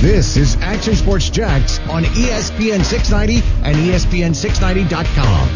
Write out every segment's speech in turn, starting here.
This is Action Sports Jax on ESPN 690 and E ESPN690.com.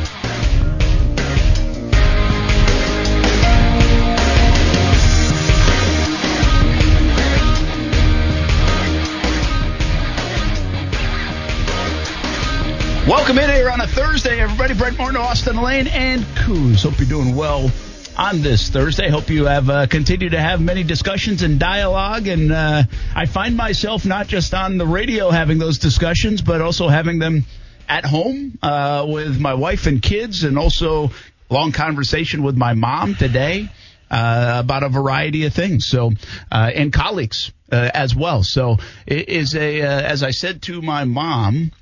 Welcome in here on a Thursday, everybody. Brent Martineau, Austin Lane, and Coos. Hope you're doing well on this Thursday. Hope you have uh, continued to have many discussions and dialogue. And uh, I find myself not just on the radio having those discussions, but also having them at home uh, with my wife and kids, and also long conversation with my mom today. Uh, about a variety of things. So, uh, and colleagues uh, as well. So, it is a uh, as I said to my mom,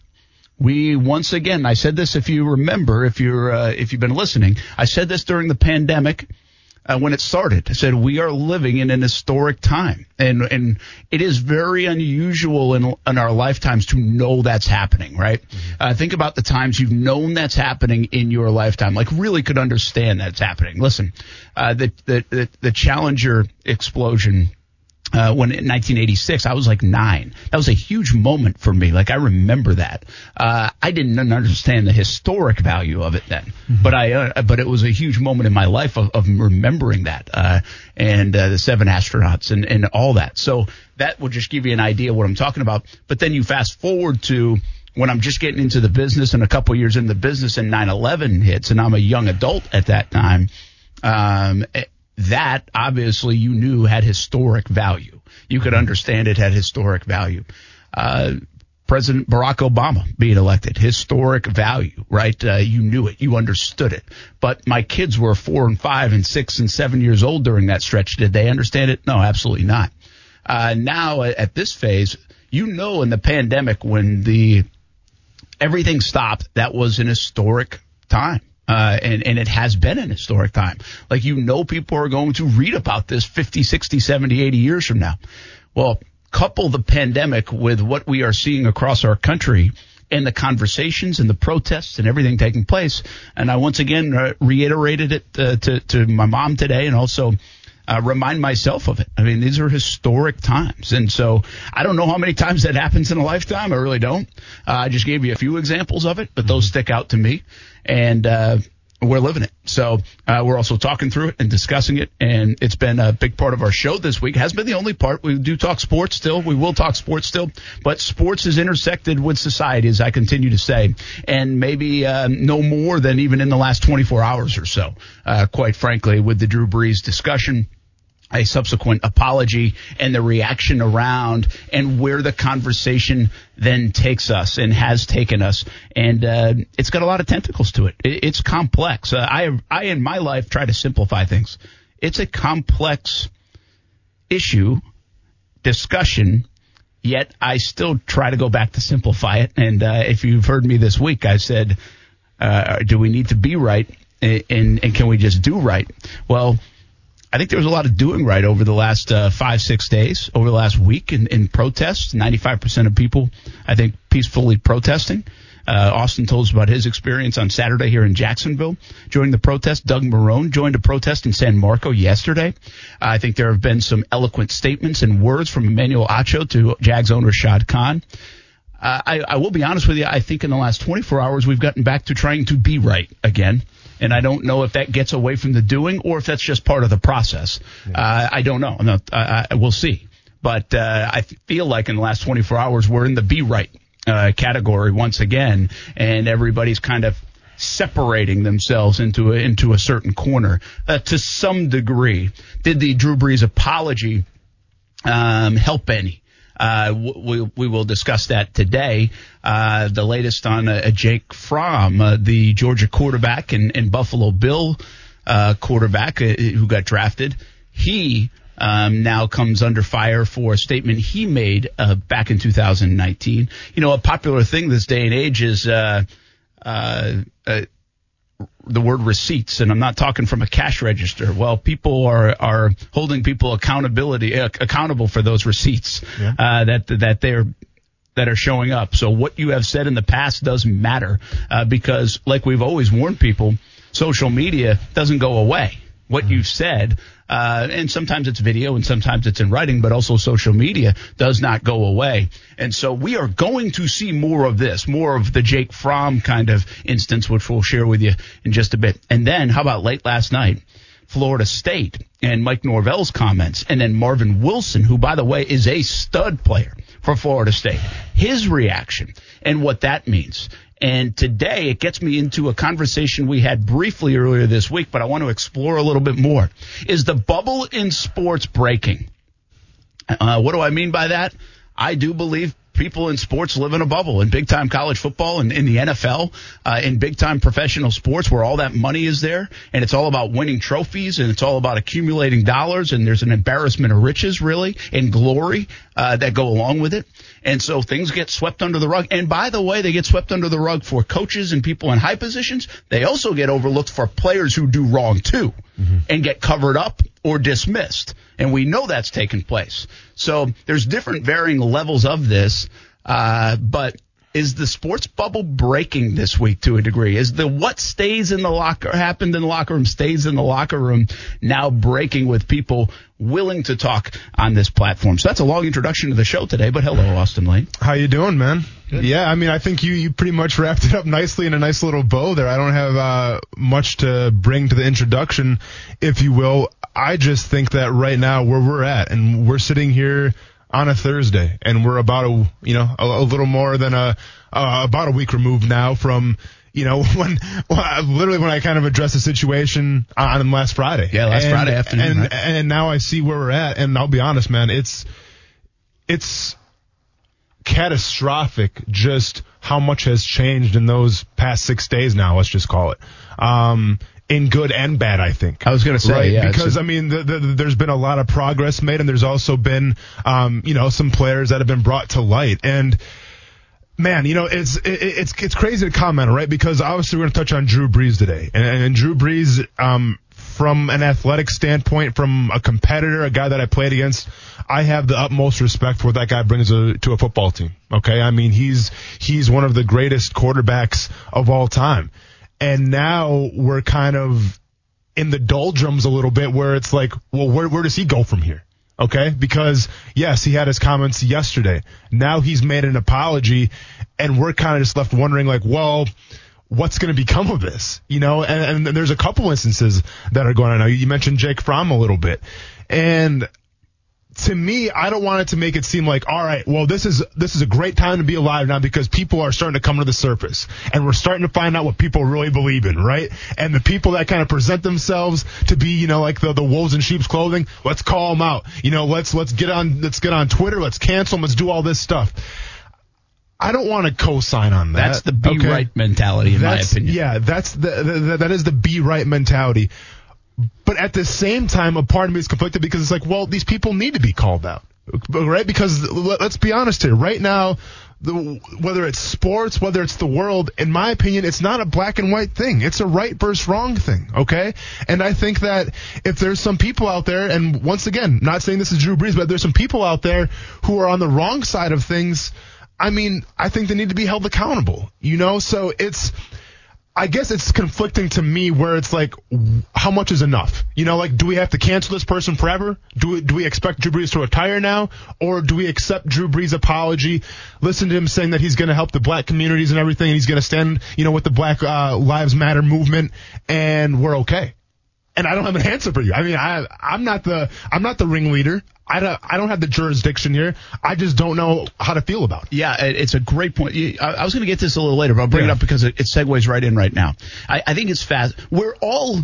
we once again i said this if you remember if you're uh, if you've been listening i said this during the pandemic uh, when it started. I said we are living in an historic time. And and it is very unusual in in our lifetimes to know that's happening right? Uh, think about the times you've known that's happening in your lifetime. Like really could understand that's happening. Listen uh, the, the the the challenger explosion uh, when in 1986, I was like nine. That was a huge moment for me. Like I remember that. Uh, I didn't understand the historic value of it then, mm-hmm. but I, uh, but it was a huge moment in my life of, of remembering that, uh, and uh, the seven astronauts and, and all that. So that will just give you an idea of what I'm talking about. But then you fast forward to when I'm just getting into the business and a couple years in the business and 9/11 hits, and I'm a young adult at that time. Um, that obviously you knew had historic value. You could understand it had historic value. Uh, President Barack Obama being elected, historic value, right? Uh, you knew it, you understood it. But my kids were four and five and six and seven years old during that stretch. Did they understand it? No, absolutely not. Uh, now at this phase, you know, in the pandemic when the everything stopped, that was an historic time. Uh, and, and it has been an historic time. Like, you know, people are going to read about this 50, 60, 70, 80 years from now. Well, couple the pandemic with what we are seeing across our country and the conversations and the protests and everything taking place. And I once again uh, reiterated it uh, to, to my mom today and also uh, remind myself of it. I mean, these are historic times. And so I don't know how many times that happens in a lifetime. I really don't. Uh, I just gave you a few examples of it, but those stick out to me. And, uh, we're living it. So uh, we're also talking through it and discussing it, and it's been a big part of our show this week. Has been the only part. We do talk sports still. We will talk sports still, but sports is intersected with society, as I continue to say, and maybe uh, no more than even in the last 24 hours or so. Uh, quite frankly, with the Drew Brees discussion a subsequent apology and the reaction around and where the conversation then takes us and has taken us. And uh, it's got a lot of tentacles to it. it it's complex. Uh, I, I, in my life, try to simplify things. It's a complex issue, discussion, yet I still try to go back to simplify it. And uh, if you've heard me this week, I said, uh, do we need to be right? And, and can we just do right? Well, I think there was a lot of doing right over the last uh, five, six days, over the last week in, in protests. 95% of people, I think, peacefully protesting. Uh, Austin told us about his experience on Saturday here in Jacksonville during the protest. Doug Marrone joined a protest in San Marco yesterday. I think there have been some eloquent statements and words from Emmanuel Acho to Jags owner Shad Khan. Uh, I, I will be honest with you. I think in the last 24 hours, we've gotten back to trying to be right again and I don't know if that gets away from the doing or if that's just part of the process. Yeah. Uh, I don't know. No, I, I, we'll see. But uh, I feel like in the last 24 hours we're in the be right uh, category once again, and everybody's kind of separating themselves into a, into a certain corner uh, to some degree. Did the Drew Brees apology um, help any? Uh, we, we will discuss that today. Uh, the latest on uh, Jake Fromm, uh, the Georgia quarterback and, and Buffalo Bill uh, quarterback uh, who got drafted. He um, now comes under fire for a statement he made back in 2019. You know, a popular thing this day and age is the word receipts, and I'm not talking from a cash register. Well, people are are holding people accountability uh, accountable for those receipts yeah. uh, that that they're that are showing up. So what you have said in the past doesn't matter uh, because, like we've always warned people, social media doesn't go away. What mm-hmm. you've said uh, and sometimes it's video and sometimes it's in writing, but also social media does not go away. And so we are going to see more of this, more of the Jake Fromm kind of instance, which we'll share with you in just a bit. And then how about late last night? Florida State and Mike Norvell's comments, and then Marvin Wilson, who, by the way, is a stud player for Florida State, his reaction and what that means. And today it gets me into a conversation we had briefly earlier this week, but I want to explore a little bit more. Is the bubble in sports breaking? Uh, what do I mean by that? I do believe people in sports live in a bubble in big time college football and in the NFL, uh, in big time professional sports where all that money is there and it's all about winning trophies and it's all about accumulating dollars and there's an embarrassment of riches really and glory uh, that go along with it. And so things get swept under the rug. And by the way, they get swept under the rug for coaches and people in high positions. They also get overlooked for players who do wrong too mm-hmm. and get covered up or dismissed. And we know that's taken place. So there's different varying levels of this. Uh, but is the sports bubble breaking this week to a degree? Is the what stays in the locker happened in the locker room stays in the locker room now breaking with people willing to talk on this platform? So that's a long introduction to the show today. But hello, Austin Lane. How you doing, man? Good. Yeah, I mean, I think you you pretty much wrapped it up nicely in a nice little bow there. I don't have uh, much to bring to the introduction, if you will. I just think that right now where we're at, and we're sitting here on a Thursday, and we're about a you know a, a little more than a uh, about a week removed now from you know when well, literally when I kind of addressed the situation on last Friday. Yeah, last and, Friday afternoon. And, right? and now I see where we're at, and I'll be honest, man, it's it's catastrophic just how much has changed in those past six days now let's just call it um in good and bad, I think. I was going to say, right? yeah, because I mean, the, the, there's been a lot of progress made, and there's also been, um, you know, some players that have been brought to light, and man, you know, it's it, it's it's crazy to comment, right? Because obviously we're going to touch on Drew Brees today, and, and Drew Brees, um, from an athletic standpoint, from a competitor, a guy that I played against, I have the utmost respect for what that guy brings a, to a football team. Okay, I mean, he's he's one of the greatest quarterbacks of all time and now we're kind of in the doldrums a little bit where it's like, well, where, where does he go from here? Okay. Because yes, he had his comments yesterday. Now he's made an apology and we're kind of just left wondering like, well, what's going to become of this? You know, and, and, there's a couple instances that are going on now. You mentioned Jake Fromm a little bit and to me, I don't want it to make it seem like, all right, well, this is this is a great time to be alive now because people are starting to come to the surface, and we're starting to find out what people really believe in, right? And the people that kind of present themselves to be, you know, like the the wolves in sheep's clothing, let's call them out. You know, let's let's get on let's get on Twitter, let's cancel them, let's do all this stuff. I don't want to co-sign on that. That's the be okay? right mentality, in that's, my opinion. Yeah, that's the, the that is the be right mentality. But at the same time, a part of me is conflicted because it's like, well, these people need to be called out, right? Because let's be honest here. Right now, the, whether it's sports, whether it's the world, in my opinion, it's not a black and white thing. It's a right versus wrong thing. Okay. And I think that if there's some people out there, and once again, not saying this is Drew Brees, but there's some people out there who are on the wrong side of things. I mean, I think they need to be held accountable, you know? So it's, I guess it's conflicting to me where it's like, how much is enough? You know, like, do we have to cancel this person forever? Do we, do we expect Drew Brees to retire now? Or do we accept Drew Brees' apology, listen to him saying that he's going to help the black communities and everything, and he's going to stand, you know, with the Black uh, Lives Matter movement, and we're okay? and I don't have an answer for you. I mean, I I'm not the I'm not the ringleader. I don't I don't have the jurisdiction here. I just don't know how to feel about it. Yeah, it's a great point. I was going to get this a little later, but I'll bring yeah. it up because it, segues right in right now. I, I think it's fast. We're all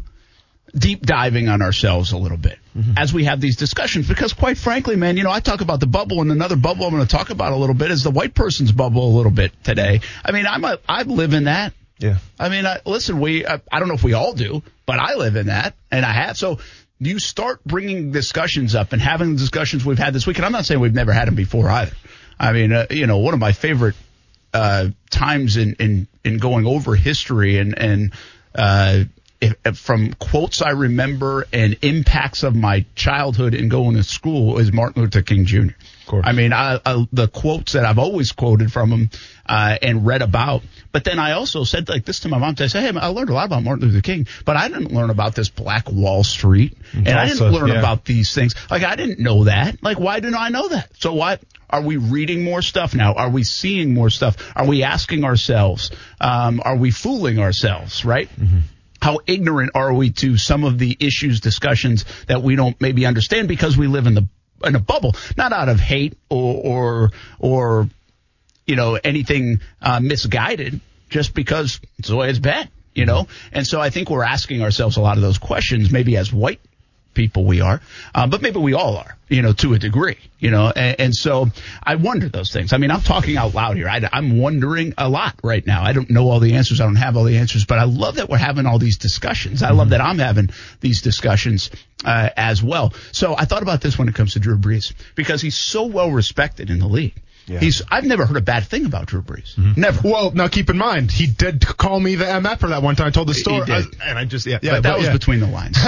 deep diving on ourselves a little bit mm-hmm. as we have these discussions because quite frankly man you know i talk about the bubble and another bubble i'm going to talk about a little bit is the white person's bubble a little bit today i mean i'm a i live in that yeah. I mean, I, listen, we, I, I don't know if we all do, but I live in that and I have. So you start bringing discussions up and having discussions we've had this week. And I'm not saying we've never had them before either. I mean, uh, you know, one of my favorite, uh, times in, in, in going over history and, and, uh, if, if from quotes I remember and impacts of my childhood and going to school is Martin Luther King Jr. course. I mean, I, I, the quotes that I've always quoted from him uh, and read about. But then I also said like this to my mom. I said, "Hey, I learned a lot about Martin Luther King, but I didn't learn about this Black Wall Street, and I didn't learn yeah. about these things. Like I didn't know that. Like why didn't I know that? So what? Are we reading more stuff now? Are we seeing more stuff? Are we asking ourselves? Um, are we fooling ourselves? Right? How ignorant are we to some of the issues, discussions that we don't maybe understand because we live in the in a bubble, not out of hate or or or you know anything uh, misguided, just because it's the way it's been, you know. And so I think we're asking ourselves a lot of those questions, maybe as white people we are, uh, but maybe we all are, you know, to a degree, you know. And, and so I wonder those things. I mean, I'm talking out loud here. I, I'm wondering a lot right now. I don't know all the answers. I don't have all the answers, but I love that we're having all these discussions. I love that I'm having these discussions uh, as well. So I thought about this when it comes to Drew Brees because he's so well respected in the league. He's I've never heard a bad thing about Drew Brees. Never. Well, now keep in mind, he did call me the MF for that one time. I told the story, did. I- and I just yeah, yeah but that was yeah. between the lines.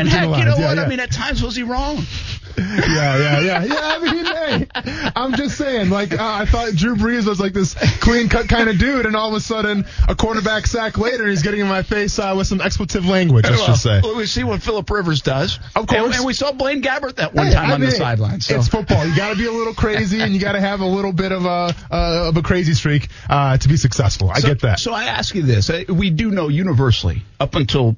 And heck, the you know. Yeah, what? yeah. I mean, at times was he wrong? yeah, yeah, yeah, yeah. I mean, hey, I'm just saying, like, uh, I thought Drew Brees was like this clean cut kind of dude, and all of a sudden, a quarterback sack later, he's getting in my face uh, with some expletive language. Let's just say. Well, we see what Philip Rivers does. Of course. And, and we saw Blaine Gabbert that one Hey, time I on the sidelines. So. It's football. You got to be a little crazy, and you got to have a little bit of a uh, of a crazy streak uh, to be successful. I so, get that. So I ask you this: Uh, we do know universally, up until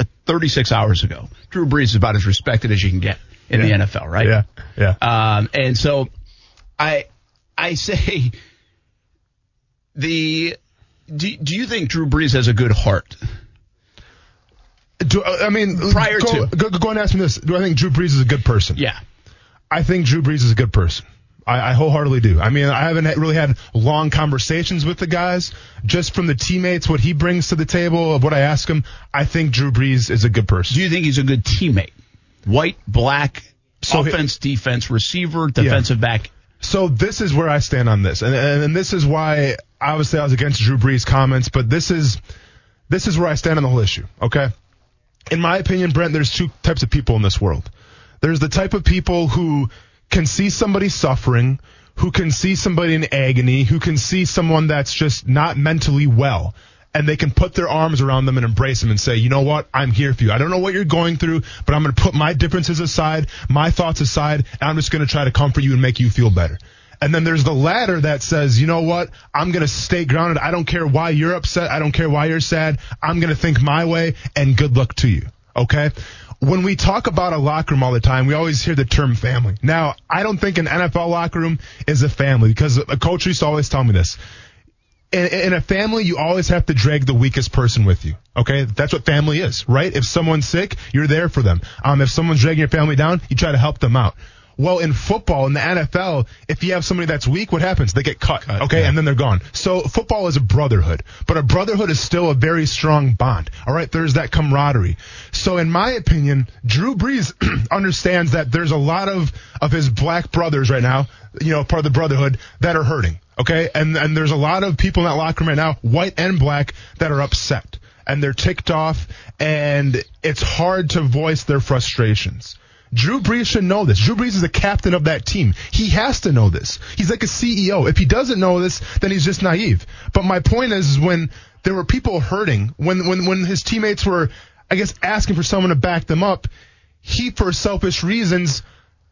uh, 36 hours ago, Drew Brees is about as respected as you can get in Yeah. the NFL, right? yeah, yeah. Um, and so I I say the do, do you think Drew Brees has a good heart? Do, uh, I mean, Prior go, to. go, go and ask me this: Do I think Drew Brees is a good person? Yeah. I think Drew Brees is a good person. I, I wholeheartedly do. I mean, I haven't really had long conversations with the guys. Just from the teammates, what he brings to the table, of what I ask him, I think Drew Brees is a good person. Do you think he's a good teammate? White, black, So he- offense, defense, receiver, defensive back. So this is where I stand on this, and, and and this is why obviously I was against Drew Brees' comments, but this is this is where I stand on the whole issue. Okay, in my opinion, Brent, there's two types of people in this world. There's the type of people who can see somebody suffering, who can see somebody in agony, who can see someone that's just not mentally well. And they can put their arms around them and embrace them and say, you know what? I'm here for you. I don't know what you're going through, but I'm going to put my differences aside, my thoughts aside, and I'm just going to try to comfort you and make you feel better. And then there's the ladder that says, you know what? I'm going to stay grounded. I don't care why you're upset. I don't care why you're sad. I'm going to think my way and good luck to you. Okay? When we talk about a locker room all the time, we always hear the term family. Now, I don't think an NFL locker room is a family because a coach used to always tell me this. In, in a family, you always have to drag the weakest person with you. Okay? That's what family is, right? If someone's sick, you're there for them. Um, if someone's dragging your family down, you try to help them out. Well, in football, in the NFL, if you have somebody that's weak, what happens? They get cut, okay, yeah. and then they're gone. So football is a brotherhood, but a brotherhood is still a very strong bond. All right, there's that camaraderie. So in my opinion, Drew Brees understands that there's a lot of of his black brothers right now, you know, part of the brotherhood that are hurting. Okay, and and there's a lot of people in that locker room right now, white and black, that are upset and they're ticked off, and it's hard to voice their frustrations. Drew Brees should know this. Drew Brees is the captain of that team. He has to know this. He's like a CEO. If he doesn't know this, then he's just naive. But my point is, is when there were people hurting, when when when his teammates were, I guess, asking for someone to back them up, he, for selfish reasons,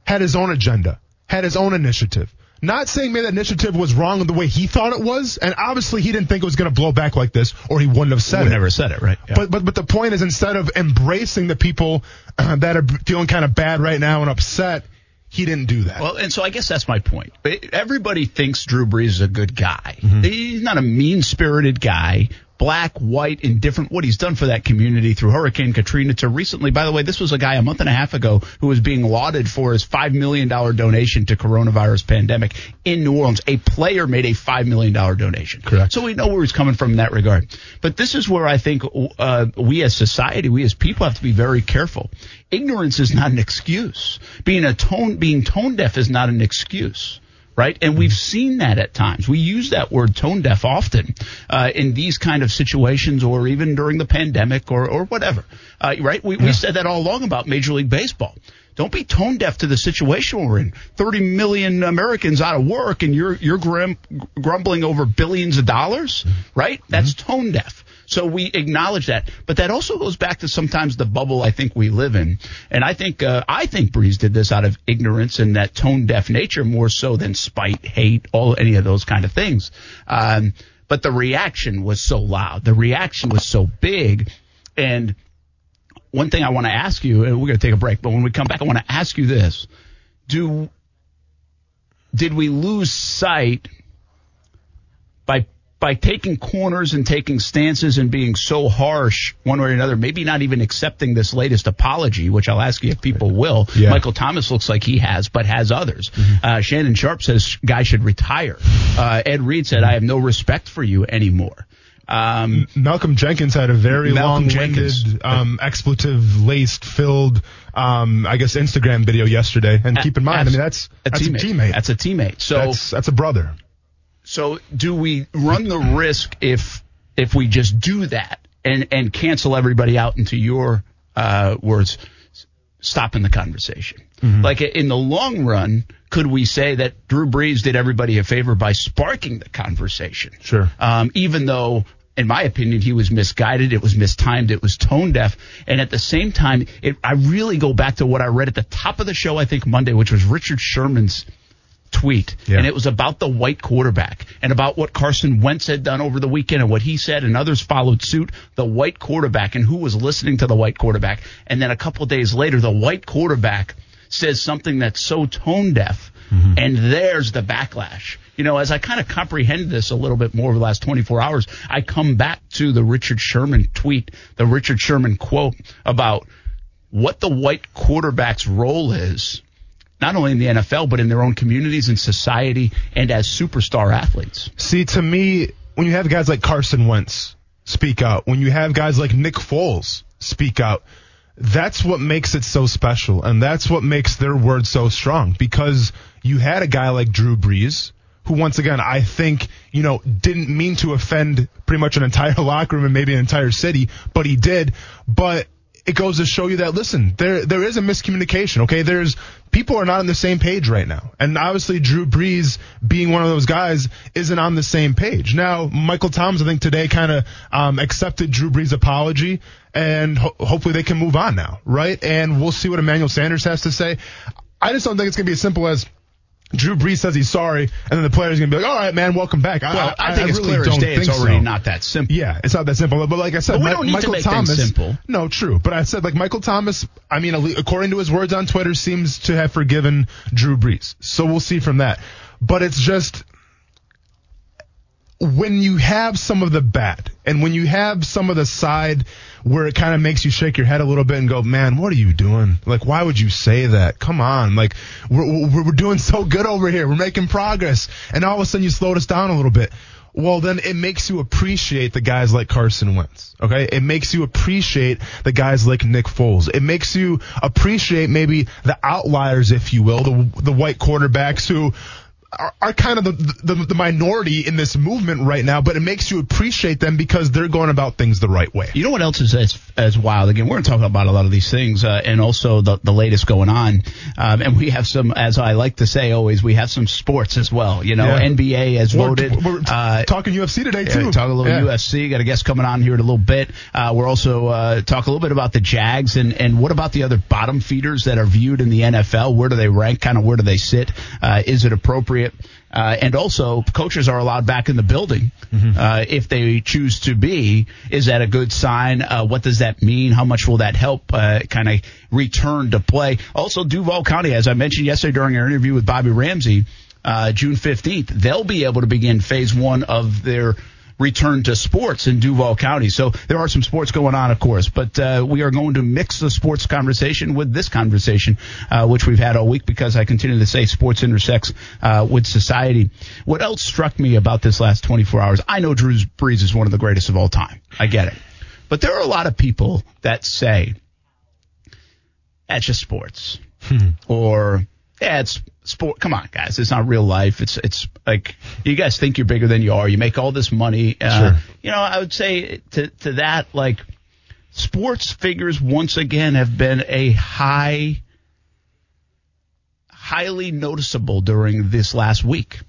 had his own agenda, had his own initiative. Not saying maybe that initiative was wrong in the way he thought it was, and obviously he didn't think it was going to blow back like this, or he wouldn't have said We it. never said it, right? Yeah. But but but the point is, instead of embracing the people uh, that are feeling kind of bad right now and upset, he didn't do that. Well, and so I guess that's my point. Everybody thinks Drew Brees is a good guy. Mm-hmm. He's not a mean spirited guy. Black, white, indifferent. What he's done for that community through Hurricane Katrina to recently, by the way, this was a guy a month and a half ago who was being lauded for his $5 million donation to coronavirus pandemic in New Orleans. A player made a $5 million donation. Correct. So we know where he's coming from in that regard. But this is where I think uh, we as society, we as people have to be very careful. Ignorance is not an excuse. Being a tone, being tone deaf is not an excuse. Right? And we've seen that at times. We use that word tone deaf often uh, in these kind of situations, or even during the pandemic, or or whatever, uh, right? We, yeah. we said that all along about Major League Baseball. Don't be tone deaf to the situation we're in. 30 million Americans out of work, and you're you're grum- grumbling over billions of dollars, right? That's mm-hmm. tone deaf. So we acknowledge that, but that also goes back to sometimes the bubble I think we live in, and I think uh, I think Brees did this out of ignorance and that tone deaf nature more so than spite, hate, all any of those kind of things. Um, but the reaction was so loud, the reaction was so big, and one thing I want to ask you, and we're going to take a break, but when we come back, I want to ask you this: Do did we lose sight by by taking corners and taking stances and being so harsh one way or another, maybe not even accepting this latest apology, which I'll ask you if people will. Yeah. Michael Thomas looks like he has, but has others. Mm-hmm. Uh, Shannon Sharpe says guy should retire. Uh, Ed Reed said, I have no respect for you anymore. Um, Malcolm Jenkins had a very long-winded, um, expletive-laced, filled, um, I guess, Instagram video yesterday. And keep in mind, I mean, that's a that's teammate. a teammate. That's a teammate. So that's, that's a brother. So do we run the risk if if we just do that and and cancel everybody out into your uh, words, stopping the conversation? Mm-hmm. Like in the long run, could we say that Drew Brees did everybody a favor by sparking the conversation? Sure. Um, even though in my opinion, he was misguided. It was mistimed. It was tone deaf. And at the same time, it, I really go back to what I read at the top of the show, I think Monday, which was Richard Sherman's tweet, yeah. and it was about the white quarterback and about what Carson Wentz had done over the weekend and what he said, and others followed suit. The white quarterback and who was listening to the white quarterback, and then a couple days later, the white quarterback says something that's so tone deaf, mm-hmm. and there's the backlash. You know, as I kind of comprehend this a little bit more over the last 24 hours, I come back to the Richard Sherman tweet, the Richard Sherman quote about what the white quarterback's role is not only in the NFL, but in their own communities and society and as superstar athletes. See, to me, when you have guys like Carson Wentz speak out, when you have guys like Nick Foles speak out, that's what makes it so special. And that's what makes their word so strong because you had a guy like Drew Brees who once again I think you know didn't mean to offend pretty much an entire locker room and maybe an entire city, but he did. But it goes to show you that listen, there there is a miscommunication. Okay, there's people are not on the same page right now, and obviously Drew Brees being one of those guys isn't on the same page. Now Michael Thomas, I think today kind of um, accepted Drew Brees' apology, and ho- hopefully they can move on now, right? And we'll see what Emmanuel Sanders has to say. I just don't think it's gonna be as simple as Drew Brees says he's sorry, and then the player's gonna be like, "All right, man, welcome back." Well, I, I think I it's really clear as day. It's already so. not that simple. Yeah, it's not that simple. But like I said, but we don't need Michael to make Thomas. simple. No, true. But I said like Michael Thomas. I mean, according to his words on Twitter, seems to have forgiven Drew Brees. So we'll see from that. But it's just when you have some of the bat and when you have some of the side where it kind of makes you shake your head a little bit and go, man, what are you doing? Like, why would you say that? Come on. Like, we're, we're, doing so good over here. We're making progress. And all of a sudden you slowed us down a little bit. Well, then it makes you appreciate the guys like Carson Wentz. Okay. It makes you appreciate the guys like Nick Foles. It makes you appreciate maybe the outliers, if you will, the, the white quarterbacks who are, are kind of the, the, the minority in this movement right now, but it makes you appreciate them because they're going about things the right way. You know what else is as, as wild? Again, we're talking about a lot of these things, uh, and also the, the latest going on. Um, and we have some, as I like to say always, we have some sports as well. You know, yeah. NBA has we're, voted. We're uh, talking UFC today too. Yeah, talk a little yeah. UFC. Got a guest coming on here in a little bit. Uh, we're also uh, talk a little bit about the Jags and and what about the other bottom feeders that are viewed in the NFL? Where do they rank? Kind of where do they sit? Uh, is it appropriate? Uh, and also, coaches are allowed back in the building mm-hmm. uh, if they choose to be. Is that a good sign? Uh, what does that mean? How much will that help uh, kind of return to play? Also, Duval County, as I mentioned yesterday during our interview with Bobby Ramsey, uh, June 15th, they'll be able to begin phase one of their return to sports in Duval County. So there are some sports going on, of course, but uh, we are going to mix the sports conversation with this conversation, uh, which we've had all week because I continue to say sports intersects uh, with society. What else struck me about this last 24 hours? I know Drew Brees is one of the greatest of all time. I get it. But there are a lot of people that say, that's just sports. Hmm. Or yeah, it's sport. Come on, guys, it's not real life. It's it's like you guys think you're bigger than you are. You make all this money. Uh, Sure. You know, I would say to to that like sports figures once again have been a high, highly noticeable during this last week.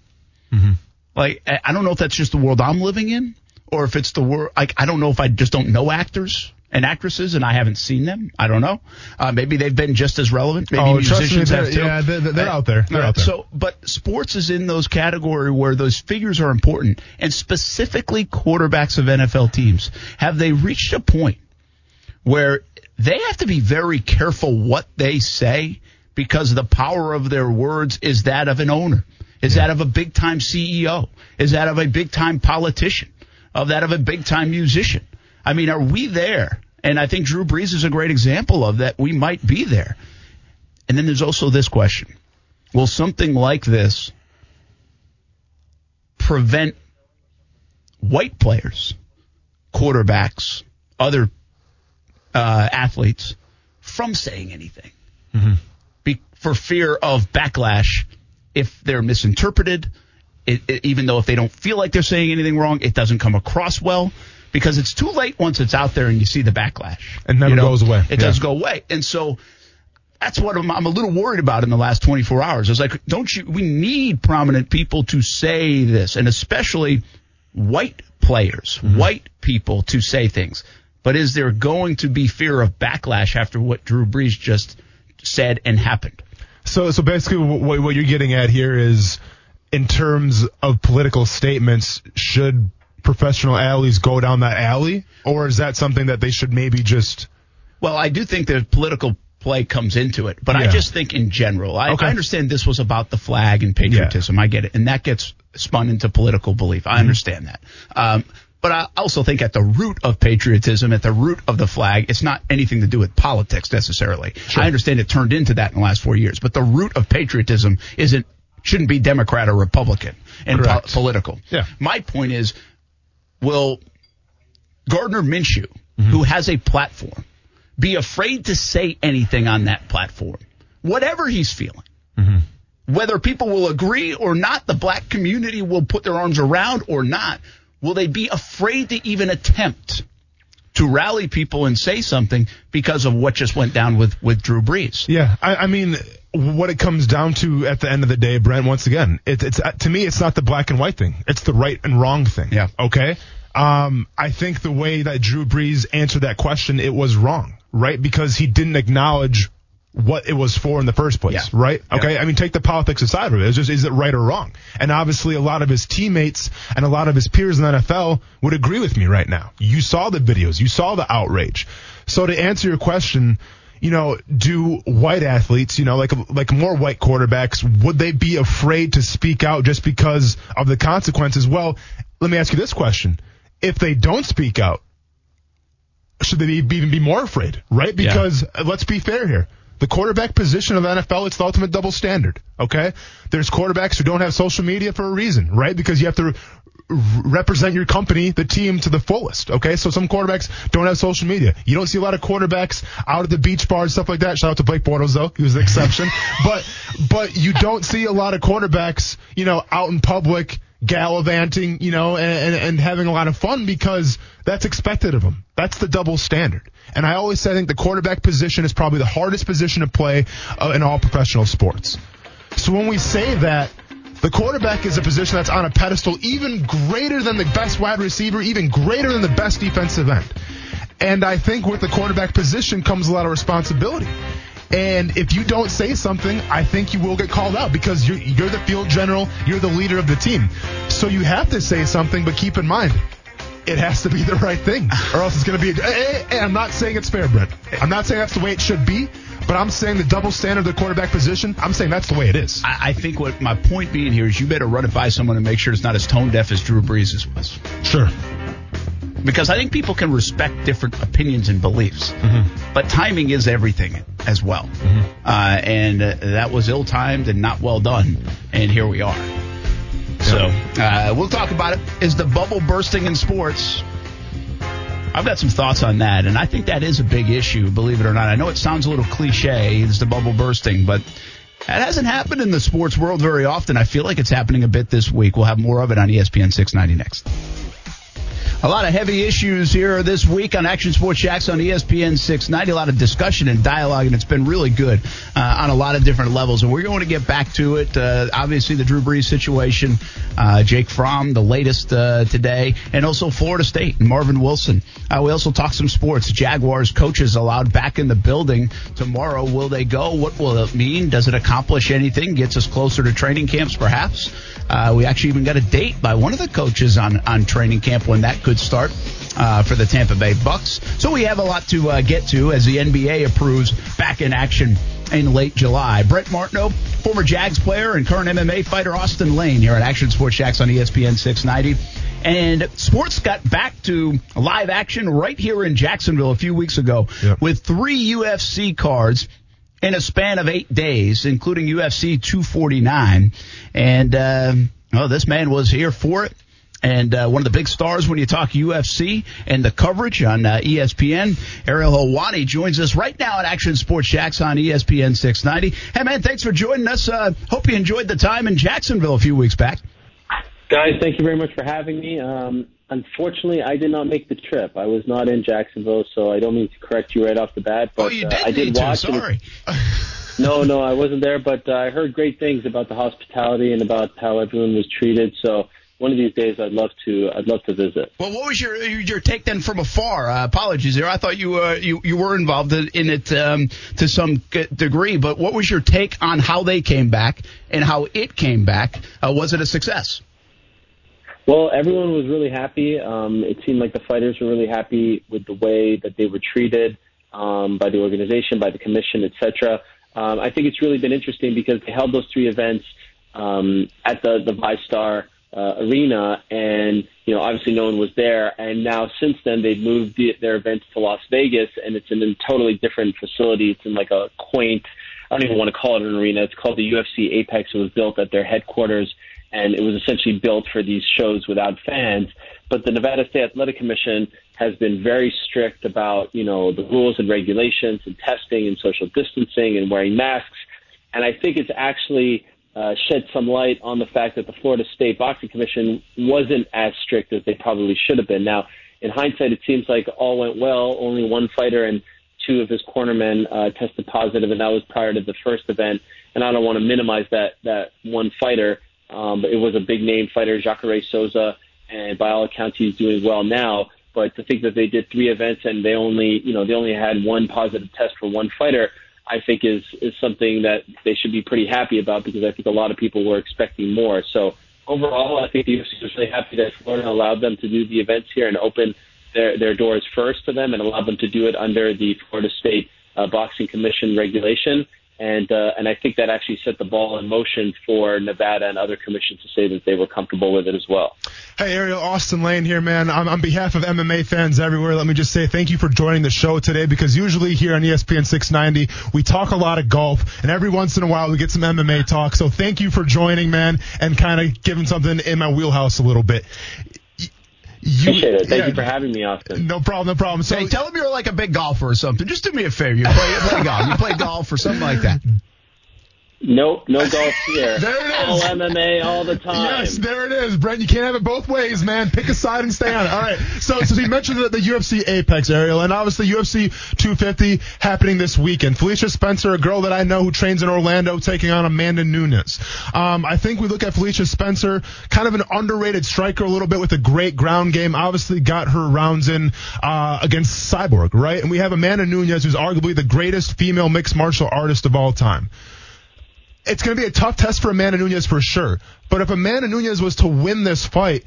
Like I I don't know if that's just the world I'm living in, or if it's the world. Like I don't know if I just don't know actors and actresses, and I haven't seen them. I don't know. Uh, maybe they've been just as relevant. Maybe Oh, trust me, musicians have too. yeah, they're- they're Uh, out there. They're out there. So, but sports is in those category where those figures are important, and specifically quarterbacks of NFL teams. Have they reached a point where they have to be very careful what they say because the power of their words is that of an owner, is that of a big time CEO, is that of a big time politician, of that of a big time musician. I mean, are we there? And I think Drew Brees is a great example of that. We might be there. And then there's also this question. Will something like this prevent white players, quarterbacks, other uh, athletes from saying anything Be, for fear of backlash if they're misinterpreted. It, it- even though if they don't feel like they're saying anything wrong, it doesn't come across well because it's too late once it's out there and you see the backlash. And never You know, goes away. It Yeah. does go away, and so that's what I'm, I'm a little worried about in the last 24 hours. It's like, don't you? We need prominent people to say this, and especially white players, mm-hmm. white people to say things. But is there going to be fear of backlash after what Drew Brees just said and happened? So, so basically, what, what you're getting at here is, in terms of political statements, should professional athletes go down that alley, or is that something that they should maybe just? Well, I do think that political play comes into it, but I just think in general, I, Okay. I understand this was about the flag and patriotism. I get it, and that gets spun into political belief. Mm-hmm. I understand that. Um, but I also think at the root of patriotism, at the root of the flag, it's not anything to do with politics necessarily. I understand it turned into that in the last four years, but the root of patriotism isn't shouldn't be Democrat or Republican and po- political. Yeah. My point is, will Gardner Minshew, mm-hmm. who has a platform, be afraid to say anything on that platform, whatever he's feeling. Mm-hmm. Whether people will agree or not, the black community will put their arms around or not, will they be afraid to even attempt to rally people and say something because of what just went down with, with Drew Brees? Yeah, I, I mean, what it comes down to at the end of the day, Brent. Once again, it, it's uh, to me, it's not the black and white thing; it's the right and wrong thing. Yeah. Okay. Um, I think the way that Drew Brees answered that question, it was wrong, right? Because he didn't acknowledge what it was for in the first place, Yeah. right? Yeah. Okay. I mean, take the politics aside of it. It's just, is it right or wrong? And obviously, a lot of his teammates and a lot of his peers in the NFL would agree with me right now. You saw the videos, you saw the outrage. So to answer your question, you know, do white athletes, you know, like like more white quarterbacks, would they be afraid to speak out just because of the consequences? Well, let me ask you this question: If they don't speak out, should they be, even be more afraid, right? Because uh, let's be fair here. The quarterback position of the NFL, it's the ultimate double standard. Okay, there's quarterbacks who don't have social media for a reason, right? Because you have to represent your company, the team, to the fullest. Okay, so some quarterbacks don't have social media. You don't see a lot of quarterbacks out at the beach bar and stuff like that. Shout out to Blake Bortles though, he was the exception. but but you don't see a lot of quarterbacks, you know, out in public gallivanting, you know, and, and, and having a lot of fun because that's expected of them. That's the double standard. And I always say I think the quarterback position is probably the hardest position to play uh, in all professional sports. So when we say that the quarterback is a position that's on a pedestal even greater than the best wide receiver, even greater than the best defensive end. And I think with the quarterback position comes a lot of responsibility. And if you don't say something, I think you will get called out because you're, you're the field general, you're the leader of the team. So you have to say something, but keep in mind, it has to be the right thing, or else it's going to be. Hey, eh, eh, hey, eh, hey, I'm not saying it's fair, Brent. I'm not saying that's the way it should be, but I'm saying the double standard of the quarterback position. I'm saying that's the way it is. I, I think what my point being here is you better run it by someone and make sure it's not as tone deaf as Drew Brees' was. Sure. Because I think people can respect different opinions and beliefs, Mm-hmm. but timing is everything as well. Uh, and uh, that was ill timed and not well done, and here we are. So uh, we'll talk about it. Is the bubble bursting in sports? I've got some thoughts on that, and I think that is a big issue. Believe it or not, I know it sounds a little cliche. Is the bubble bursting? But That hasn't happened in the sports world very often. I feel like it's happening a bit this week. We'll have more of it on ESPN 690 next. A lot of heavy issues here this week on Action Sports Jax on ESPN 690. A lot of discussion and dialogue, and it's been really good uh, on a lot of different levels. And we're going to get back to it. Uh, obviously, the Drew Brees situation, uh, Jake Fromm, the latest uh, today, and also Florida State and Marvin Wilson. Uh, we also talk some sports. Jaguars coaches allowed back in the building tomorrow. Will they go? What will it mean? Does it accomplish anything? Gets us closer to training camps, perhaps? Uh, we actually even got a date by one of the coaches on, on training camp when that could start uh, for the Tampa Bay Bucks. So we have a lot to uh, get to as the NBA approves back in action in late July. Brent Martineau, former Jags player and current MMA fighter Austin Lane here at Action Sports Jax on ESPN 690. And sports got back to live action right here in Jacksonville a few weeks ago yep. with three UFC cards in a span of eight days, including UFC 249. And, uh, well, this man was here for it and uh, one of the big stars when you talk UFC and the coverage on uh, ESPN. Ariel Helwani joins us right now at Action Sports Jax on ESPN 690. Hey, man, thanks for joining us. Uh, hope you enjoyed the time in Jacksonville a few weeks back. Guys, thank you very much for having me. Um, unfortunately, I did not make the trip. I was not in Jacksonville, so I don't mean to correct you right off the bat. But oh, you did uh, I did watch. To. Sorry. no, no, I wasn't there, but uh, I heard great things about the hospitality and about how everyone was treated. So one of these days I'd love to I'd love to visit. Well, what was your your take then from afar? Uh, apologies there. I thought you uh, you you were involved in it um, to some degree, but what was your take on how they came back and how it came back? Uh, was it a success? Well, everyone was really happy. Um, it seemed like the fighters were really happy with the way that they were treated um, by the organization, by the commission, etc. Um, I think it's really been interesting because they held those three events um, at the the VyStar uh, arena, and you know obviously no one was there. And now since then they've moved the, their event to Las Vegas, and it's in a totally different facility. It's in like a quaint. I don't even want to call it an arena. It's called the UFC Apex. It was built at their headquarters, and it was essentially built for these shows without fans. But the Nevada State Athletic Commission has been very strict about you know the rules and regulations and testing and social distancing and wearing masks. And I think it's actually uh, shed some light on the fact that the Florida State Boxing Commission wasn't as strict as they probably should have been. Now, in hindsight, it seems like all went well. Only one fighter and two of his cornermen uh, tested positive, and that was prior to the first event. And I don't want to minimize that that one fighter, um, but it was a big name fighter, Jacare Souza, and by all accounts, he's doing well now. But to think that they did three events and they only, you know, they only had one positive test for one fighter, I think is is something that they should be pretty happy about because I think a lot of people were expecting more. So overall, I think the UFC was really happy that Florida allowed them to do the events here and open their their doors first to them and allowed them to do it under the Florida State uh, Boxing Commission regulation and uh, and I think that actually set the ball in motion for Nevada and other commissions to say that they were comfortable with it as well. Hey Ariel, Austin Lane here, man. On, on behalf of MMA fans everywhere, let me just say thank you for joining the show today because usually here on ESPN 690 we talk a lot of golf and every once in a while we get some MMA talk. So thank you for joining, man, and kind of giving something in my wheelhouse a little bit. You, Appreciate it. Thank yeah, you for having me, Austin. No problem. No problem. So hey, tell them you're like a big golfer or something. Just do me a favor. You play, play golf. You play golf or something like that. Nope, no golf here. there it is. All MMA all the time. Yes, there it is, Brent. You can't have it both ways, man. Pick a side and stay on it. All right. So, so you mentioned the, the UFC Apex, Ariel, and obviously UFC 250 happening this weekend. Felicia Spencer, a girl that I know who trains in Orlando, taking on Amanda Nunes. Um, I think we look at Felicia Spencer, kind of an underrated striker a little bit with a great ground game. Obviously got her rounds in uh, against Cyborg, right? And we have Amanda Nunes, who's arguably the greatest female mixed martial artist of all time it's going to be a tough test for Amanda Nunes for sure. But if Amanda Nunes was to win this fight,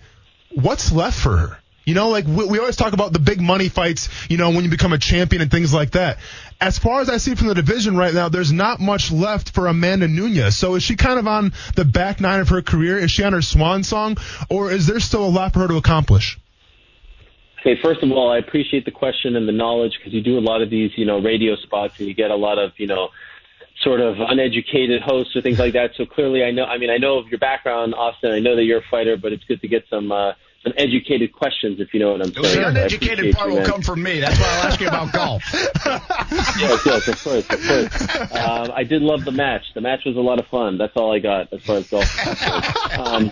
what's left for her? You know, like we, we, always talk about the big money fights, you know, when you become a champion and things like that. As far as I see from the division right now, there's not much left for Amanda Nunes. So is she kind of on the back nine of her career? Is she on her swan song? Or is there still a lot for her to accomplish? Okay, first of all, I appreciate the question and the knowledge because you do a lot of these, you know, radio spots and you get a lot of, you know, sort of uneducated hosts or things like that. So clearly, I know. I mean, I know of your background, Austin. I know that you're a fighter, but it's good to get some uh, some educated questions, if you know what I'm saying. The uneducated part will come from me. That's why I'll ask you about golf. yes, yes, of course, of course. Um, I did love the match. The match was a lot of fun. That's all I got as far as golf. Um,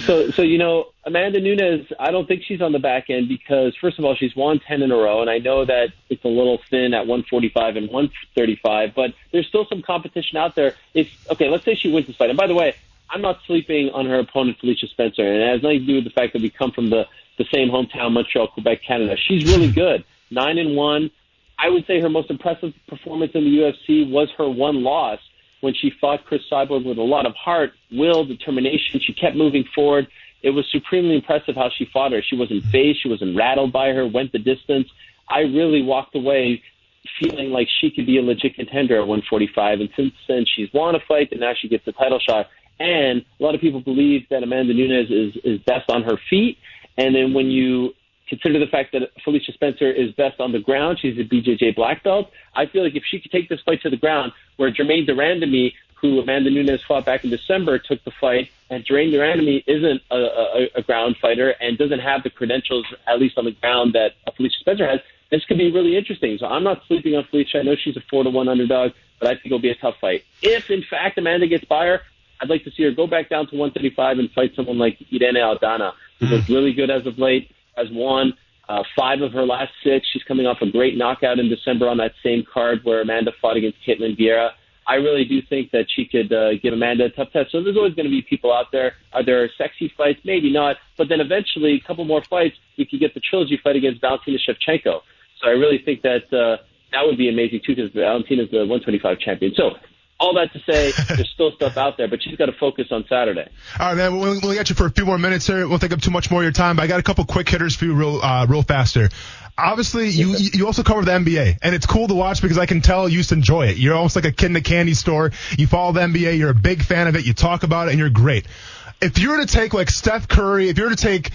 so, so you know, Amanda Nunes, I don't think she's on the back end because first of all, she's won ten in a row, and I know that it's a little thin at 145 and 135, but there's still some competition out there. It's okay. Let's say she wins this fight, and by the way, I'm not sleeping on her opponent, Felicia Spencer, and it has nothing to do with the fact that we come from the the same hometown, Montreal, Quebec, Canada. She's really good, nine and one. I would say her most impressive performance in the UFC was her one loss when she fought Cris Cyborg with a lot of heart, will, determination. She kept moving forward. It was supremely impressive how she fought her. She wasn't phased. She wasn't rattled by her, went the distance. I really walked away feeling like she could be a legit contender at 145. And since then, she's won a fight, and now she gets the title shot. And a lot of people believe that Amanda Nunes is, is best on her feet. And then when you consider the fact that Felicia Spencer is best on the ground. She's a BJJ black belt. I feel like if she could take this fight to the ground, where Germaine de Randamie, who Amanda Nunes fought back in December, took the fight, and Germaine de Randamie isn't a, a, a ground fighter and doesn't have the credentials, at least on the ground, that Felicia Spencer has, this could be really interesting. So I'm not sleeping on Felicia. I know she's a four to one underdog, but I think it'll be a tough fight. If in fact Amanda gets by her, I'd like to see her go back down to 135 and fight someone like Irene Aldana, who's mm-hmm. really good as of late has won uh, five of her last six. She's coming off a great knockout in December on that same card where Amanda fought against Ketlen Vieira. I really do think that she could uh, give Amanda a tough test. So there's always going to be people out there. Are there sexy fights? Maybe not. But then eventually, a couple more fights, you could get the trilogy fight against Valentina Shevchenko. So I really think that uh, that would be amazing too, because Valentina's the 125 champion. So all that to say, there's still stuff out there, but she's got to focus on Saturday. All right, man. We'll, we'll get you for a few more minutes here. We'll take up too much more of your time, but I got a couple quick hitters for you real, uh, real faster. Obviously, you you also cover the NBA, and it's cool to watch because I can tell you to enjoy it. You're almost like a kid in a candy store. You follow the NBA, you're a big fan of it, you talk about it, and you're great. If you were to take like Steph Curry, if you were to take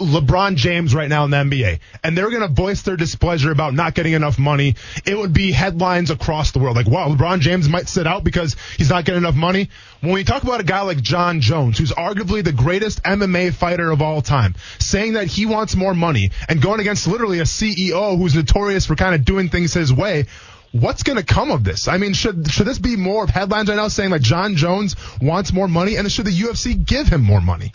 LeBron James right now in the NBA, and they're going to voice their displeasure about not getting enough money, it would be headlines across the world. Like, wow, LeBron James might sit out because he's not getting enough money. When we talk about a guy like Jon Jones, who's arguably the greatest MMA fighter of all time, saying that he wants more money and going against literally a CEO who's notorious for kind of doing things his way, what's going to come of this? I mean, should should this be more of headlines right now saying like Jon Jones wants more money, and should the UFC give him more money?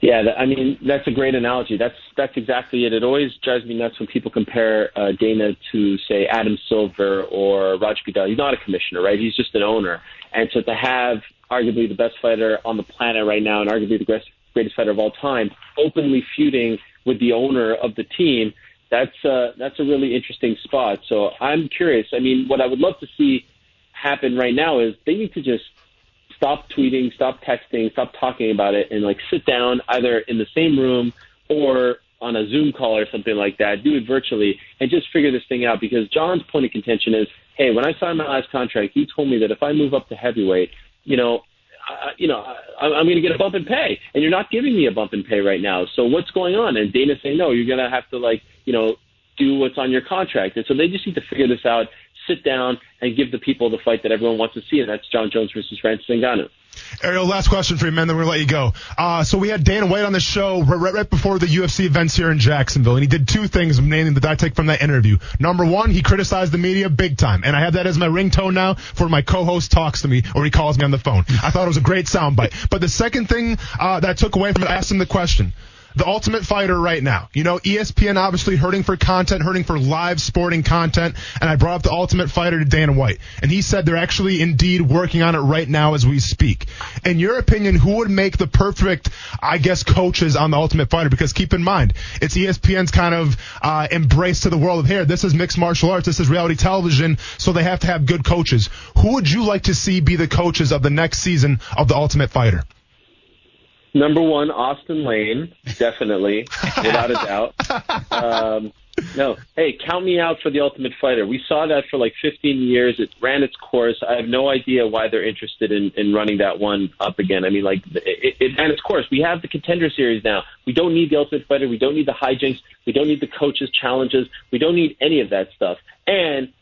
Yeah, I mean that's a great analogy. That's that's exactly it. It always drives me nuts when people compare uh, Dana to say Adam Silver or Roger Goodell. He's not a commissioner, right? He's just an owner. And so to have arguably the best fighter on the planet right now and arguably the greatest, greatest fighter of all time openly feuding with the owner of the team, that's uh, that's a really interesting spot. So I'm curious. I mean, what I would love to see happen right now is they need to just stop tweeting, stop texting, stop talking about it, and like sit down either in the same room or on a Zoom call or something like that. Do it virtually and just figure this thing out. Because Jon's point of contention is, hey, when I signed my last contract, you told me that if I move up to heavyweight, you know, uh, you know, I, I'm going to get a bump in pay, and you're not giving me a bump in pay right now. So what's going on? And Dana saying, no, you're going to have to like, you know, do what's on your contract. And so they just need to figure this out sit down and give the people the fight that everyone wants to see, and that's Jon Jones versus Francis Ngannou. Ariel, last question for you, man. Then gonna let you go. Uh, so we had Dana White on the show right, right, before the UFC events here in Jacksonville, and he did two things, naming that I take from that interview. Number one, he criticized the media big time, and I have that as my ringtone now for my co-host talks to me or he calls me on the phone. I thought it was a great soundbite. But the second thing uh, that I took away from it, I asked him the question the ultimate fighter right now. You know, ESPN obviously hurting for content, hurting for live sporting content, and I brought up the ultimate fighter to Dana White, and he said they're actually indeed working on it right now as we speak. In your opinion, who would make the perfect, I guess, coaches on the ultimate fighter? Because keep in mind, it's ESPN's kind of uh, embrace to the world of here. This is mixed martial arts, this is reality television, so they have to have good coaches. Who would you like to see be the coaches of the next season of the ultimate fighter? Number one, Austin Lane, definitely, without a doubt. Um, no, hey, count me out for the Ultimate Fighter. We saw that for like 15 years. It ran its course. I have no idea why they're interested in, in running that one up again. I mean, like, it, it ran its course. We have the Contender Series now. We don't need the Ultimate Fighter. We don't need the hijinks. We don't need the coaches' challenges. We don't need any of that stuff. And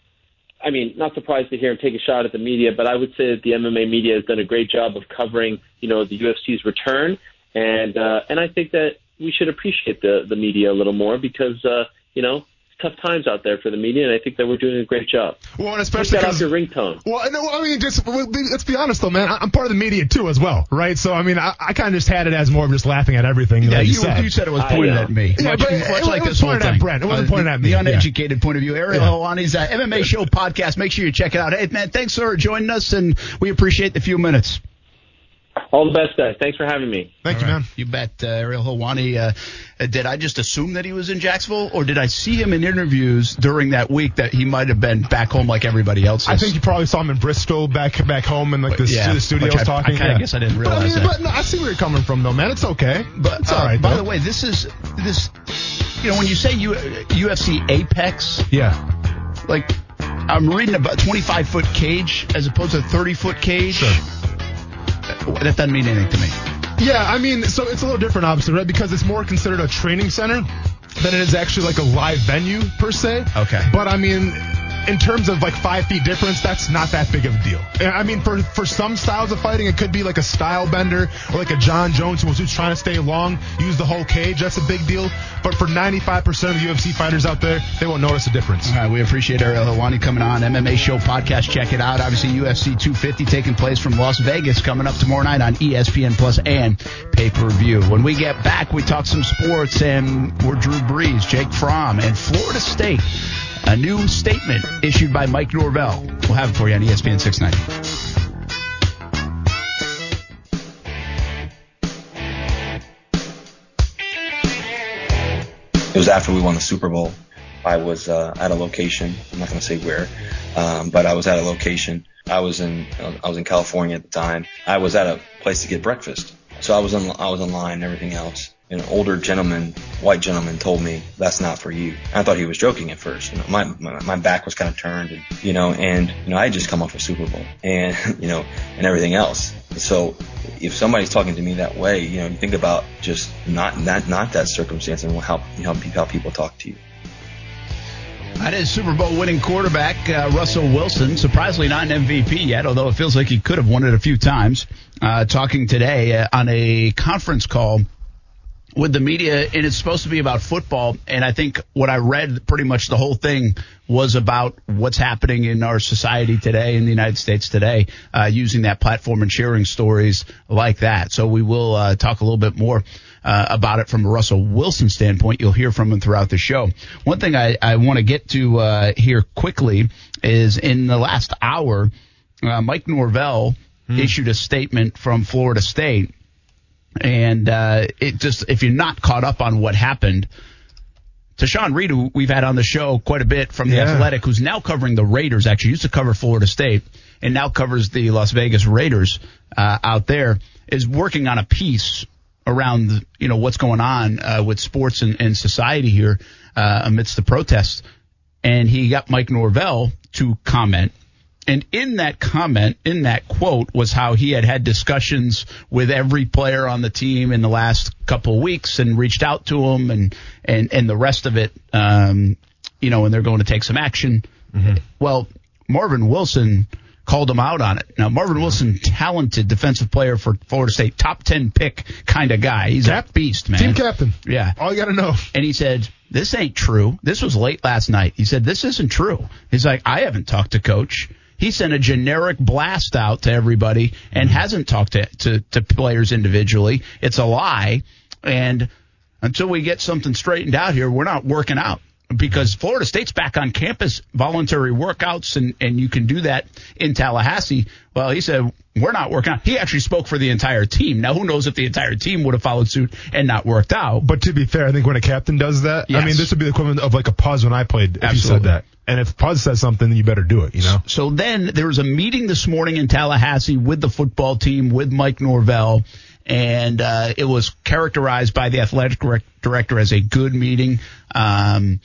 I mean, not surprised to hear him take a shot at the media, but I would say that the MMA media has done a great job of covering, you know, the UFC's return. and uh, and I think that we should appreciate the the media a little more because uh, you know tough times out there for the media, and I think that we're doing a great job. Well, and especially Take because your ringtone. Well, no, I mean, just let's be honest though, man. I- I'm part of the media too, as well, right? So, I mean, I, I kind of just had it as more of just laughing at everything. Yeah, like you, you said. you said it was pointed at me. Yeah, much, but much it- like it was this pointed at Brent. It wasn't Uh, pointed the, at me. The Yeah. uneducated point of view. Ariel Yeah. Helwani's uh, MMA Show podcast. Make sure you check it out. Hey, man, thanks for joining us, and we appreciate the few minutes. All the best, guys. Thanks for having me. Thank you, All right. man. You bet, uh, Ariel Helwani. Uh, uh, did I just assume that he was in Jacksonville, or did I see him in interviews during that week that he might have been back home like everybody else? Is? I think you probably saw him in Bristol, back back home in like the, Yeah, the studios I- talking. I kinda yeah. guess I didn't But, realize mean, that. But no, I see where you're coming from, though, man. It's okay. But it's uh, all right. by though. the way, this is this. You know, when you say U, UFC Apex, yeah, like I'm reading about 25 foot cage as opposed to 30 foot cage. Sure. That doesn't mean anything to me. yeah. I mean, so it's a little different, obviously, right? Because it's more considered a training center than it is actually like a live venue per se. Okay. But I mean, in terms of like five feet difference, that's not that big of a deal. I mean, for for some styles of fighting, it could be like a Stylebender or like a Jon Jones who was just trying to stay long, use the whole cage. That's a big deal. But for 95% of the UFC fighters out there, they won't notice a difference. All right, we appreciate Ariel Helwani coming on. MMA Show podcast. Check it out. Obviously, UFC 250 taking place from Las Vegas coming up tomorrow night on ESPN Plus and pay per view. When we get back, we talk some sports and we're Drew Brees, Jake Fromm, and Florida State. A new statement issued by Mike Norvell. We'll have it for you on ESPN 690. It was after we won the Super Bowl. I was uh, at a location. I'm not going to say where, um, but I was at a location. I was in I was in California at the time. I was at a place to get breakfast. So I was in I was in line and everything else. An older gentleman, white gentleman, told me that's not for you. I thought he was joking at first. You know, my, my my back was kind of turned, and you know, and you know, I had just come off a Super Bowl, and you know, and everything else. So if somebody's talking to me that way, you know, you think about just not not not that circumstance and how how how people talk to you. That is Super Bowl winning quarterback uh, Russell Wilson. Surprisingly, not an MVP yet, although it feels like he could have won it a few times. Uh, talking today uh, on a conference call with the media, and it's supposed to be about football. And I think what I read, pretty much the whole thing was about what's happening in our society today, in the United States today, uh, using that platform and sharing stories like that. So we will uh, talk a little bit more uh, about it from a Russell Wilson standpoint. You'll hear from him throughout the show. One thing I, I want to get to uh, here quickly is in the last hour, uh, Mike Norvell issued a statement from Florida State and uh, it just if you're not caught up on what happened, Tashan Reed, who we've had on the show quite a bit from the Yeah. Athletic, who's now covering the Raiders, actually used to cover Florida State and now covers the Las Vegas Raiders uh, out there, is working on a piece around you know what's going on uh, with sports and, and society here uh, amidst the protests, and he got Mike Norvell to comment. And in that comment, in that quote, was how he had had discussions with every player on the team in the last couple of weeks and reached out to them and, and, and the rest of it, um, you know, and they're going to take some action. Well, Marvin Wilson called him out on it. Now, Marvin Wilson, talented defensive player for Florida State, top 10 pick kind of guy. He's Cap- a beast, man. Team captain. Yeah. All you got to know. And he said, This ain't true. This was late last night. He said, This isn't true. He's like, I haven't talked to coach. He sent a generic blast out to everybody and hasn't talked to, to, to players individually. It's a lie. And until we get something straightened out here, we're not working out because Florida State's back on campus, voluntary workouts, and, and you can do that in Tallahassee. Well, he said, we're not working out. He actually spoke for the entire team. Now, who knows if the entire team would have followed suit and not worked out. But to be fair, I think when a captain does that, I mean, this would be the equivalent of like a pause when I played. If you Absolutely. said that, and if pause says something, then you better do it. You know. So then there was a meeting this morning in Tallahassee with the football team, with Mike Norvell, and uh, it was characterized by the athletic director as a good meeting. Um,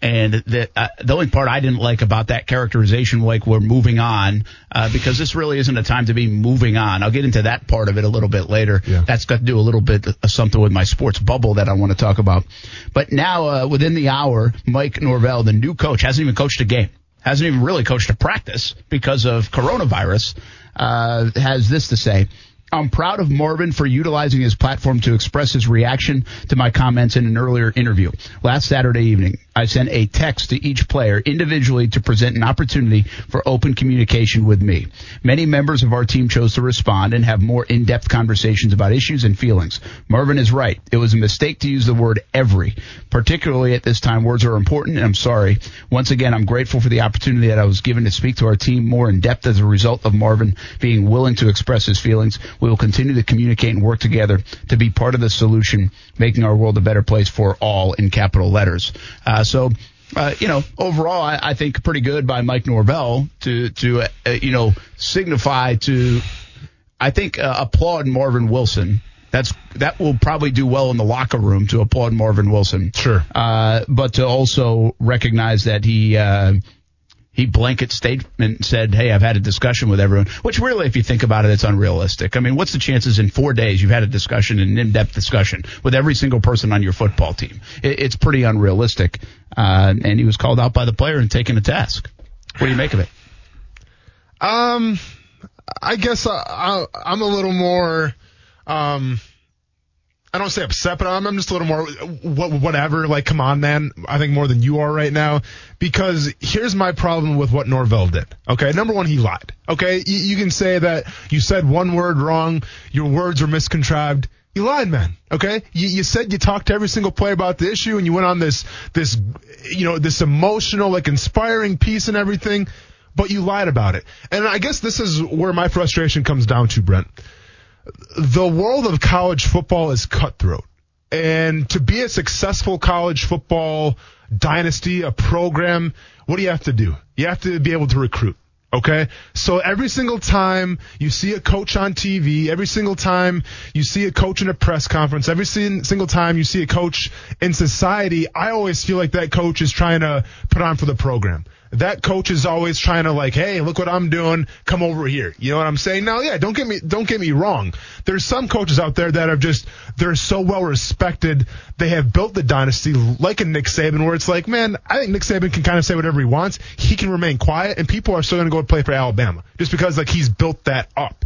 and the uh, the only part I didn't like about that characterization, like we're moving on, uh, because this really isn't a time to be moving on. I'll get into that part of it a little bit later. Yeah. That's got to do a little bit of something with my sports bubble that I want to talk about. But now, uh, within the hour, Mike Norvell, the new coach, hasn't even coached a game, hasn't even really coached a practice because of coronavirus, uh, has this to say. I'm proud of Marvin for utilizing his platform to express his reaction to my comments in an earlier interview. Last Saturday evening, I sent a text to each player individually to present an opportunity for open communication with me. Many members of our team chose to respond and have more in-depth conversations about issues and feelings. Marvin is right. It was a mistake to use the word every. Particularly at this time, words are important and I'm sorry. Once again, I'm grateful for the opportunity that I was given to speak to our team more in depth as a result of Marvin being willing to express his feelings. We will continue to communicate and work together to be part of the solution, making our world a better place for all in capital letters. Uh, so, uh, you know, overall, I, I, think pretty good by Mike Norvell to to uh, you know signify to, I think uh, applaud Marvin Wilson. That's that will probably do well in the locker room to applaud Marvin Wilson. Sure, uh, but to also recognize that he uh, he blanket statement said, "Hey, I've had a discussion with everyone." Which really, if you think about it, it's unrealistic. I mean, what's the chances in four days you've had a discussion, an in-depth discussion with every single person on your football team? It, it's pretty unrealistic. Uh, and he was called out by the player and taken to task. What do you make of it? Um, I guess I, I'm a little more. Um, I don't say upset, but I'm, I'm just a little more whatever. Like, come on, man. I think more than you are right now. Because here's my problem with what Norvell did. Okay, number one, he lied. Okay, you, you can say that you said one word wrong, your words were miscontrived. You lied, man. Okay, you, you said you talked to every single player about the issue, and you went on this this you know this emotional, like inspiring piece and everything, but you lied about it. And I guess this is where my frustration comes down to, Brent the world of college football is cutthroat. And to be a successful college football dynasty, a program, what do you have to do? You have to be able to recruit. Okay. So every single time you see a coach on TV, every single time you see a coach in a press conference, every single time you see a coach in society, I always feel like that coach is trying to put on for the program that coach is always trying to like, hey, look what I'm doing. Come over here. You know what I'm saying? Now, yeah, don't get me don't get me wrong. There's some coaches out there that are just they're so well respected. They have built the dynasty like a Nick Saban, where it's like, man, I think Nick Saban can kind of say whatever he wants. He can remain quiet, and people are still going to go play for Alabama just because like he's built that up.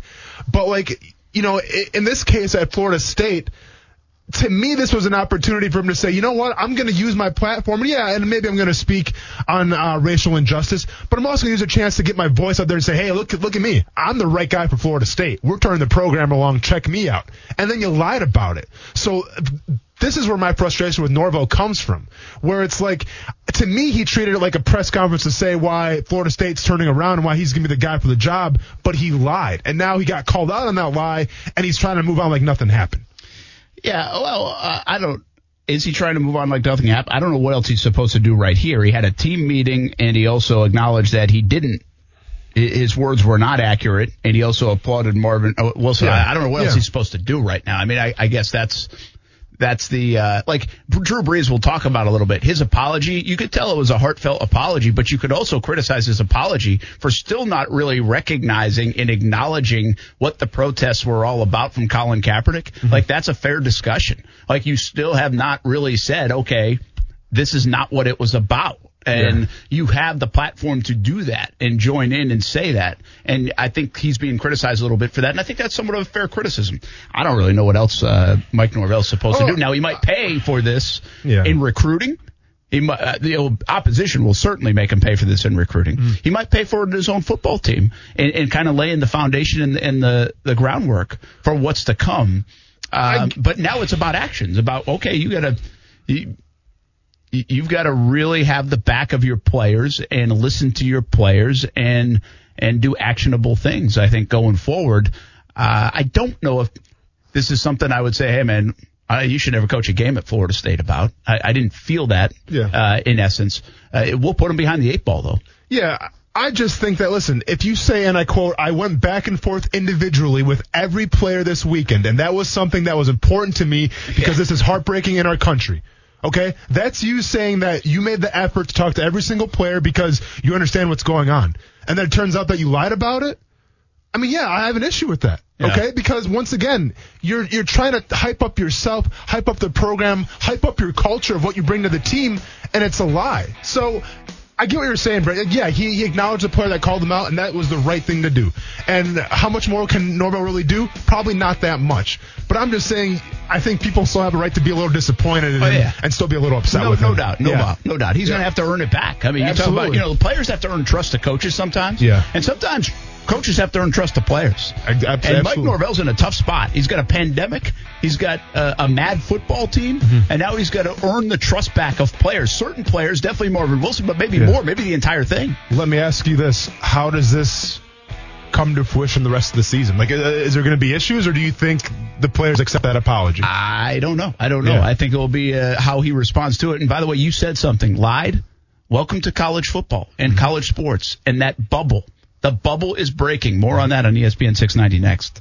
But like, you know, in this case at Florida State to me, this was an opportunity for him to say, you know what, I'm going to use my platform. Yeah, and maybe I'm going to speak on uh, racial injustice, but I'm also going to use a chance to get my voice out there and say, hey, look, look at me. I'm the right guy for Florida State. We're turning the program along. Check me out. And then you lied about it. So this is where my frustration with Norvell comes from, where it's like, to me, he treated it like a press conference to say why Florida State's turning around and why he's going to be the guy for the job, but he lied. And now he got called out on that lie, and he's trying to move on like nothing happened. Yeah, well, uh, I don't. Is he trying to move on like nothing happened? I don't know what else he's supposed to do right here. He had a team meeting, and he also acknowledged that he didn't. His words were not accurate, and he also applauded Marvin uh, Wilson. Yeah. I, I, don't know what yeah. else he's supposed to do right now. I mean, I, I guess that's that's the uh, like Drew Brees will talk about a little bit. His apology, you could tell it was a heartfelt apology, but you could also criticize his apology for still not really recognizing and acknowledging what the protests were all about from Colin Kaepernick. Mm-hmm. Like that's a fair discussion. Like you still have not really said, okay, this is not what it was about and yeah. you have the platform to do that and join in and say that. And I think he's being criticized a little bit for that, and I think that's somewhat of a fair criticism. I don't really know what else uh, Mike Norvell's supposed oh, to do. Now he might pay for this yeah. in recruiting. He might, uh, the opposition will certainly make him pay for this in recruiting. Mm. He might pay for it in his own football team and, and kind of laying the foundation and, and the, the groundwork for what's to come. Um, but now it's about actions. About okay, you got to you've got to really have the back of your players and listen to your players and and do actionable things. I think going forward, uh, I don't know if this is something I would say, hey man, uh, you should never coach a game at Florida State about. I, I didn't feel that. Yeah. Uh, in essence, uh, it will put them behind the eight ball though. Yeah. I just think that listen, if you say and I quote, I went back and forth individually with every player this weekend, and that was something that was important to me because yeah. this is heartbreaking in our country. Okay? That's you saying that you made the effort to talk to every single player because you understand what's going on. And then it turns out that you lied about it. I mean, yeah, I have an issue with that. Yeah. Okay? Because once again, you're you're trying to hype up yourself, hype up the program, hype up your culture of what you bring to the team, and it's a lie. So I get what you're saying, Brent. Yeah, he, he acknowledged the player that called him out, and that was the right thing to do. And how much more can Norvell really do? Probably not that much. But I'm just saying, I think people still have a right to be a little disappointed oh, and, Oh, yeah. and still be a little upset No, with no him. doubt, no Yeah. doubt, no doubt. He's going to have to earn it back. I mean, you talk about Absolutely. you know the players have to earn trust of coaches sometimes. Yeah. and sometimes coaches have to earn trust of players. And Mike. Norvell's in a tough spot. He's got a pandemic. He's got uh, a mad football team, Mm-hmm. and now he's got to earn the trust back of players. Certain players, definitely Marvin Wilson, but maybe Yeah. more, maybe the entire thing. Let me ask you this: How does this come to fruition the rest of the season? Like, uh, is there going to be issues, or do you think the players accept that apology? I don't know. I don't know. Yeah. I think it will be uh, how he responds to it. And by the way, you said something. Lied. Welcome to college football and college sports and that bubble. The bubble is breaking. More on that on ESPN 690 next.